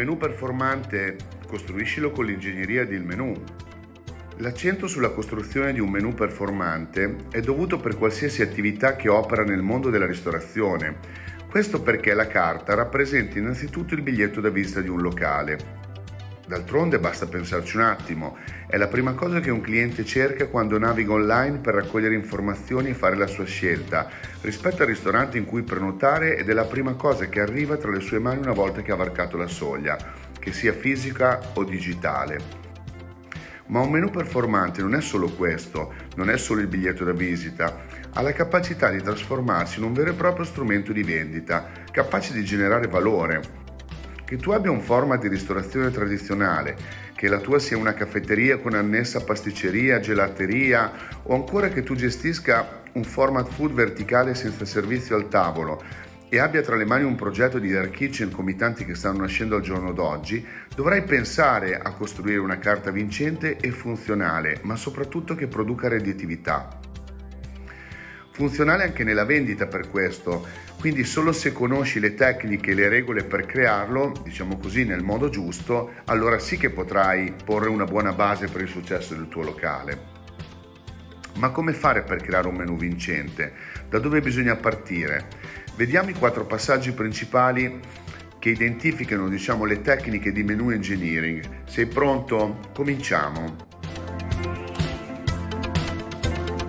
menù performante costruiscilo con l'ingegneria del menù. L'accento sulla costruzione di un menù performante è dovuto per qualsiasi attività che opera nel mondo della ristorazione. Questo perché la carta rappresenta innanzitutto il biglietto da visita di un locale. D'altronde basta pensarci un attimo, è la prima cosa che un cliente cerca quando naviga online per raccogliere informazioni e fare la sua scelta, rispetto al ristorante in cui prenotare ed è la prima cosa che arriva tra le sue mani una volta che ha varcato la soglia, che sia fisica o digitale. Ma un menu performante non è solo questo, non è solo il biglietto da visita, ha la capacità di trasformarsi in un vero e proprio strumento di vendita, capace di generare valore. Che tu abbia un format di ristorazione tradizionale, che la tua sia una caffetteria con annessa pasticceria, gelateria o ancora che tu gestisca un format food verticale senza servizio al tavolo, e abbia tra le mani un progetto di dark kitchen come i tanti che stanno nascendo al giorno d'oggi, dovrai pensare a costruire una carta vincente e funzionale, ma soprattutto che produca redditività. Funzionale anche nella vendita per questo, quindi solo se conosci le tecniche e le regole per crearlo, diciamo così, nel modo giusto, allora sì che potrai porre una buona base per il successo del tuo locale. Ma come fare per creare un menu vincente? Da dove bisogna partire? Vediamo i quattro passaggi principali che identificano diciamo, le tecniche di menu engineering. Sei pronto? Cominciamo.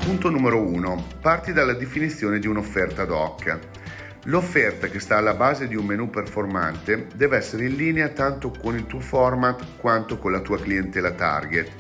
Punto numero 1. Parti dalla definizione di un'offerta ad hoc. L'offerta che sta alla base di un menu performante deve essere in linea tanto con il tuo format quanto con la tua clientela target.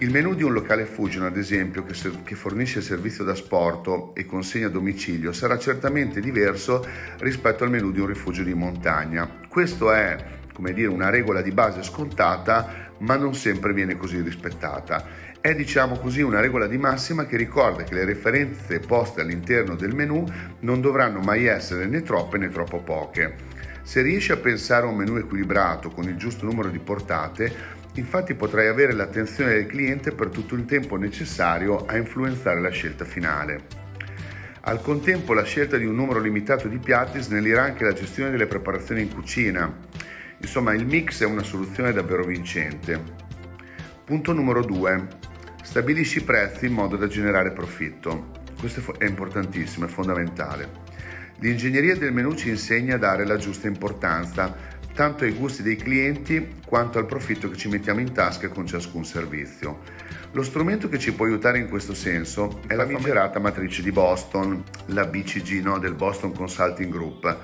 Il menu di un locale Fusion, ad esempio, che, ser- che, fornisce servizio da sporto e consegna a domicilio, sarà certamente diverso rispetto al menu di un rifugio di montagna. Questo è, come dire, una regola di base scontata, ma non sempre viene così rispettata. È, diciamo così, una regola di massima che ricorda che le referenze poste all'interno del menu non dovranno mai essere né troppe né troppo poche. Se riesci a pensare a un menu equilibrato con il giusto numero di portate, Infatti potrai avere l'attenzione del cliente per tutto il tempo necessario a influenzare la scelta finale. Al contempo la scelta di un numero limitato di piatti snellirà anche la gestione delle preparazioni in cucina. Insomma, il mix è una soluzione davvero vincente. Punto numero 2. Stabilisci i prezzi in modo da generare profitto. Questo è importantissimo, è fondamentale. L'ingegneria del menu ci insegna a dare la giusta importanza tanto ai gusti dei clienti quanto al profitto che ci mettiamo in tasca con ciascun servizio. Lo strumento che ci può aiutare in questo senso è la famigerata matrice di Boston, la BCG no, del Boston Consulting Group.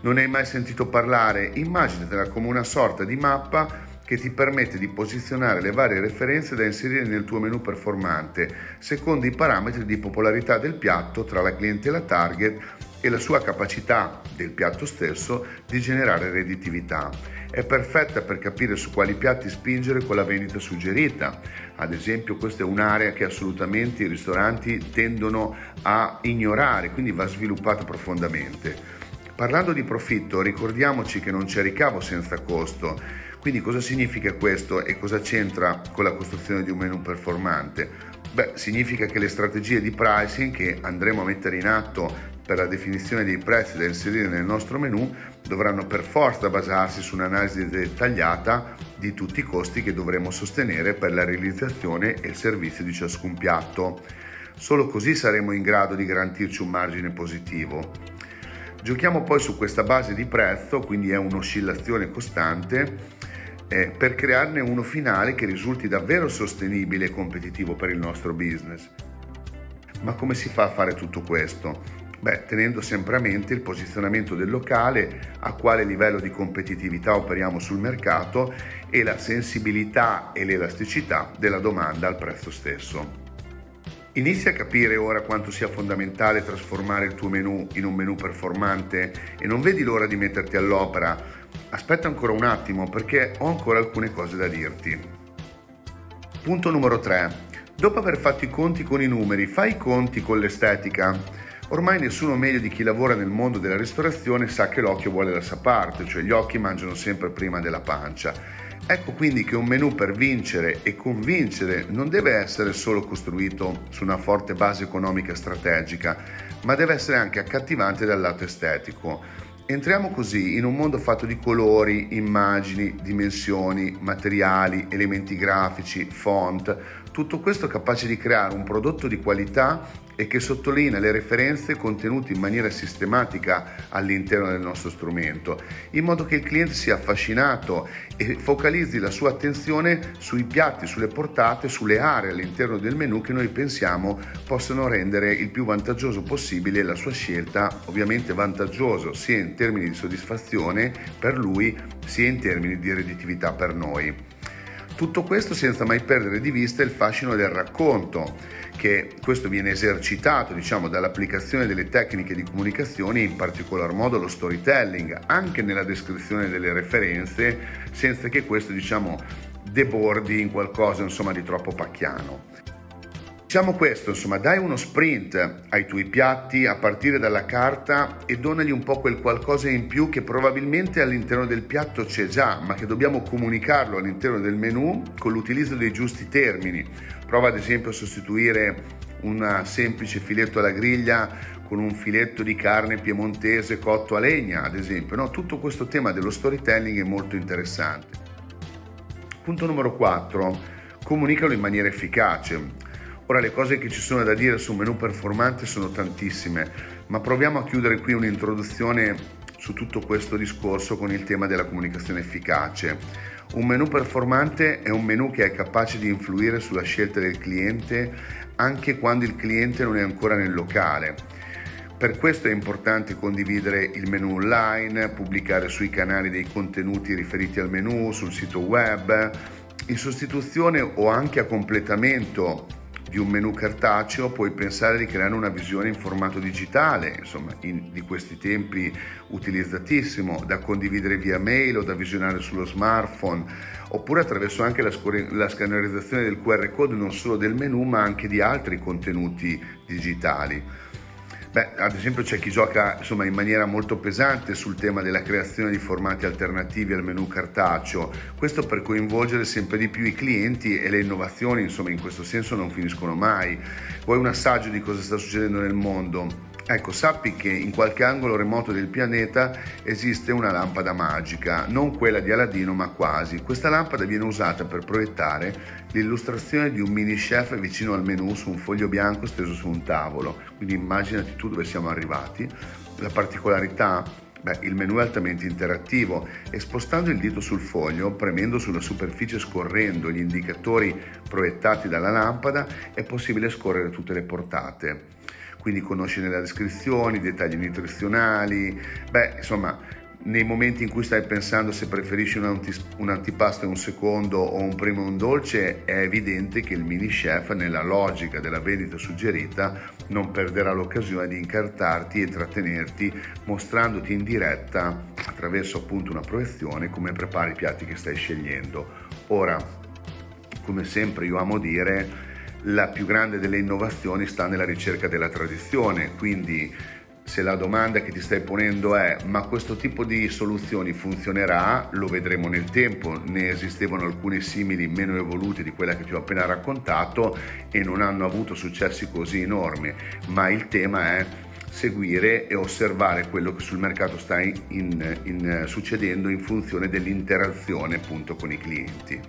Non hai mai sentito parlare? Immaginatela come una sorta di mappa che ti permette di posizionare le varie referenze da inserire nel tuo menu performante secondo i parametri di popolarità del piatto tra la clientela target e la sua capacità del piatto stesso di generare redditività. È perfetta per capire su quali piatti spingere con la vendita suggerita. Ad esempio questa è un'area che assolutamente i ristoranti tendono a ignorare, quindi va sviluppata profondamente. Parlando di profitto, ricordiamoci che non c'è ricavo senza costo. Quindi cosa significa questo e cosa c'entra con la costruzione di un menu performante? Beh, significa che le strategie di pricing che andremo a mettere in atto per la definizione dei prezzi da inserire nel nostro menu dovranno per forza basarsi su un'analisi dettagliata di tutti i costi che dovremo sostenere per la realizzazione e il servizio di ciascun piatto. Solo così saremo in grado di garantirci un margine positivo. Giochiamo poi su questa base di prezzo, quindi è un'oscillazione costante, eh, per crearne uno finale che risulti davvero sostenibile e competitivo per il nostro business. Ma come si fa a fare tutto questo? Beh, tenendo sempre a mente il posizionamento del locale, a quale livello di competitività operiamo sul mercato e la sensibilità e l'elasticità della domanda al prezzo stesso. Inizi a capire ora quanto sia fondamentale trasformare il tuo menu in un menu performante e non vedi l'ora di metterti all'opera. Aspetta ancora un attimo perché ho ancora alcune cose da dirti. Punto numero 3. Dopo aver fatto i conti con i numeri, fai i conti con l'estetica. Ormai nessuno meglio di chi lavora nel mondo della ristorazione sa che l'occhio vuole la sua parte, cioè gli occhi mangiano sempre prima della pancia Ecco quindi che un menu per vincere e convincere non deve essere solo costruito su una forte base economica strategica, ma deve essere anche accattivante dal lato estetico. Entriamo così in un mondo fatto di colori, immagini, dimensioni, materiali, elementi grafici, font, tutto questo capace di creare un prodotto di qualità e che sottolinea le referenze contenute in maniera sistematica all'interno del nostro strumento, in modo che il cliente sia affascinato e focalizzi la sua attenzione sui piatti, sulle portate, sulle aree all'interno del menu che noi pensiamo possano rendere il più vantaggioso possibile la sua scelta, ovviamente vantaggioso sia in termini di soddisfazione per lui sia in termini di redditività per noi. Tutto questo senza mai perdere di vista il fascino del racconto, che questo viene esercitato diciamo, dall'applicazione delle tecniche di comunicazione, in particolar modo lo storytelling, anche nella descrizione delle referenze, senza che questo diciamo, debordi in qualcosa insomma, di troppo pacchiano. Diciamo questo, insomma, dai uno sprint ai tuoi piatti a partire dalla carta e donagli un po' quel qualcosa in più che probabilmente all'interno del piatto c'è già, ma che dobbiamo comunicarlo all'interno del menù con l'utilizzo dei giusti termini. Prova ad esempio a sostituire un semplice filetto alla griglia con un filetto di carne piemontese cotto a legna, ad esempio. No, tutto questo tema dello storytelling è molto interessante. Punto numero 4. Comunicalo in maniera efficace. Ora le cose che ci sono da dire su un menu performante sono tantissime, ma proviamo a chiudere qui un'introduzione su tutto questo discorso con il tema della comunicazione efficace. Un menu performante è un menu che è capace di influire sulla scelta del cliente anche quando il cliente non è ancora nel locale. Per questo è importante condividere il menu online, pubblicare sui canali dei contenuti riferiti al menu, sul sito web, in sostituzione o anche a completamento di un menu cartaceo puoi pensare di creare una visione in formato digitale, insomma, in, di questi tempi utilizzatissimo, da condividere via mail o da visionare sullo smartphone, oppure attraverso anche la, scor- la scannerizzazione del QR code non solo del menu ma anche di altri contenuti digitali. Beh, ad esempio c'è chi gioca insomma, in maniera molto pesante sul tema della creazione di formati alternativi al menu cartaceo, questo per coinvolgere sempre di più i clienti e le innovazioni insomma, in questo senso non finiscono mai. Vuoi un assaggio di cosa sta succedendo nel mondo? Ecco, sappi che in qualche angolo remoto del pianeta esiste una lampada magica, non quella di Aladino ma quasi. Questa lampada viene usata per proiettare l'illustrazione di un mini chef vicino al menù su un foglio bianco steso su un tavolo. Quindi immaginati tu dove siamo arrivati. La particolarità Beh, il menu è altamente interattivo e spostando il dito sul foglio, premendo sulla superficie scorrendo gli indicatori proiettati dalla lampada, è possibile scorrere tutte le portate quindi conosci nella descrizione i dettagli nutrizionali, beh insomma nei momenti in cui stai pensando se preferisci un, un antipasto e un secondo o un primo e un dolce, è evidente che il mini chef, nella logica della vendita suggerita, non perderà l'occasione di incartarti e trattenerti mostrandoti in diretta attraverso appunto una proiezione come prepari i piatti che stai scegliendo. Ora, come sempre io amo dire, la più grande delle innovazioni sta nella ricerca della tradizione, quindi se la domanda che ti stai ponendo è ma questo tipo di soluzioni funzionerà, lo vedremo nel tempo, ne esistevano alcuni simili meno evoluti di quella che ti ho appena raccontato e non hanno avuto successi così enormi, ma il tema è seguire e osservare quello che sul mercato sta in, in, succedendo in funzione dell'interazione appunto con i clienti.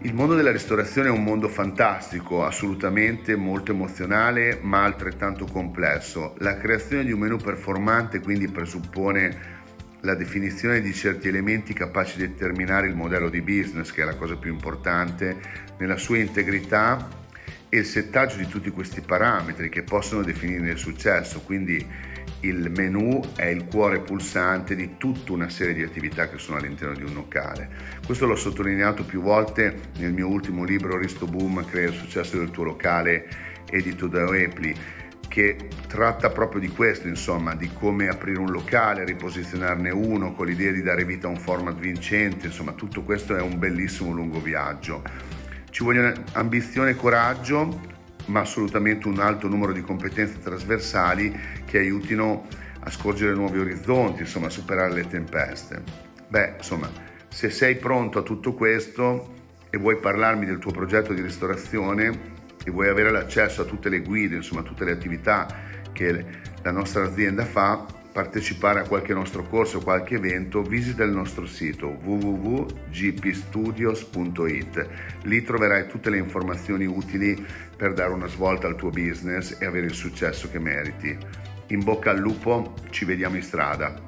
Il mondo della ristorazione è un mondo fantastico, assolutamente molto emozionale, ma altrettanto complesso. La creazione di un menu performante quindi presuppone la definizione di certi elementi capaci di determinare il modello di business, che è la cosa più importante, nella sua integrità e il settaggio di tutti questi parametri che possono definire il successo. Quindi il menu è il cuore pulsante di tutta una serie di attività che sono all'interno di un locale. Questo l'ho sottolineato più volte nel mio ultimo libro Risto Boom, Crea il successo del tuo locale, edito da Oepli che tratta proprio di questo, insomma, di come aprire un locale, riposizionarne uno con l'idea di dare vita a un format vincente, insomma, tutto questo è un bellissimo lungo viaggio. Ci vogliono ambizione e coraggio, ma assolutamente un alto numero di competenze trasversali che aiutino a scorgere nuovi orizzonti, insomma, a superare le tempeste. Beh, insomma, se sei pronto a tutto questo e vuoi parlarmi del tuo progetto di ristorazione, e vuoi avere l'accesso a tutte le guide, insomma a tutte le attività che la nostra azienda fa, partecipare a qualche nostro corso, qualche evento, visita il nostro sito www.gpstudios.it. Lì troverai tutte le informazioni utili per dare una svolta al tuo business e avere il successo che meriti. In bocca al lupo, ci vediamo in strada.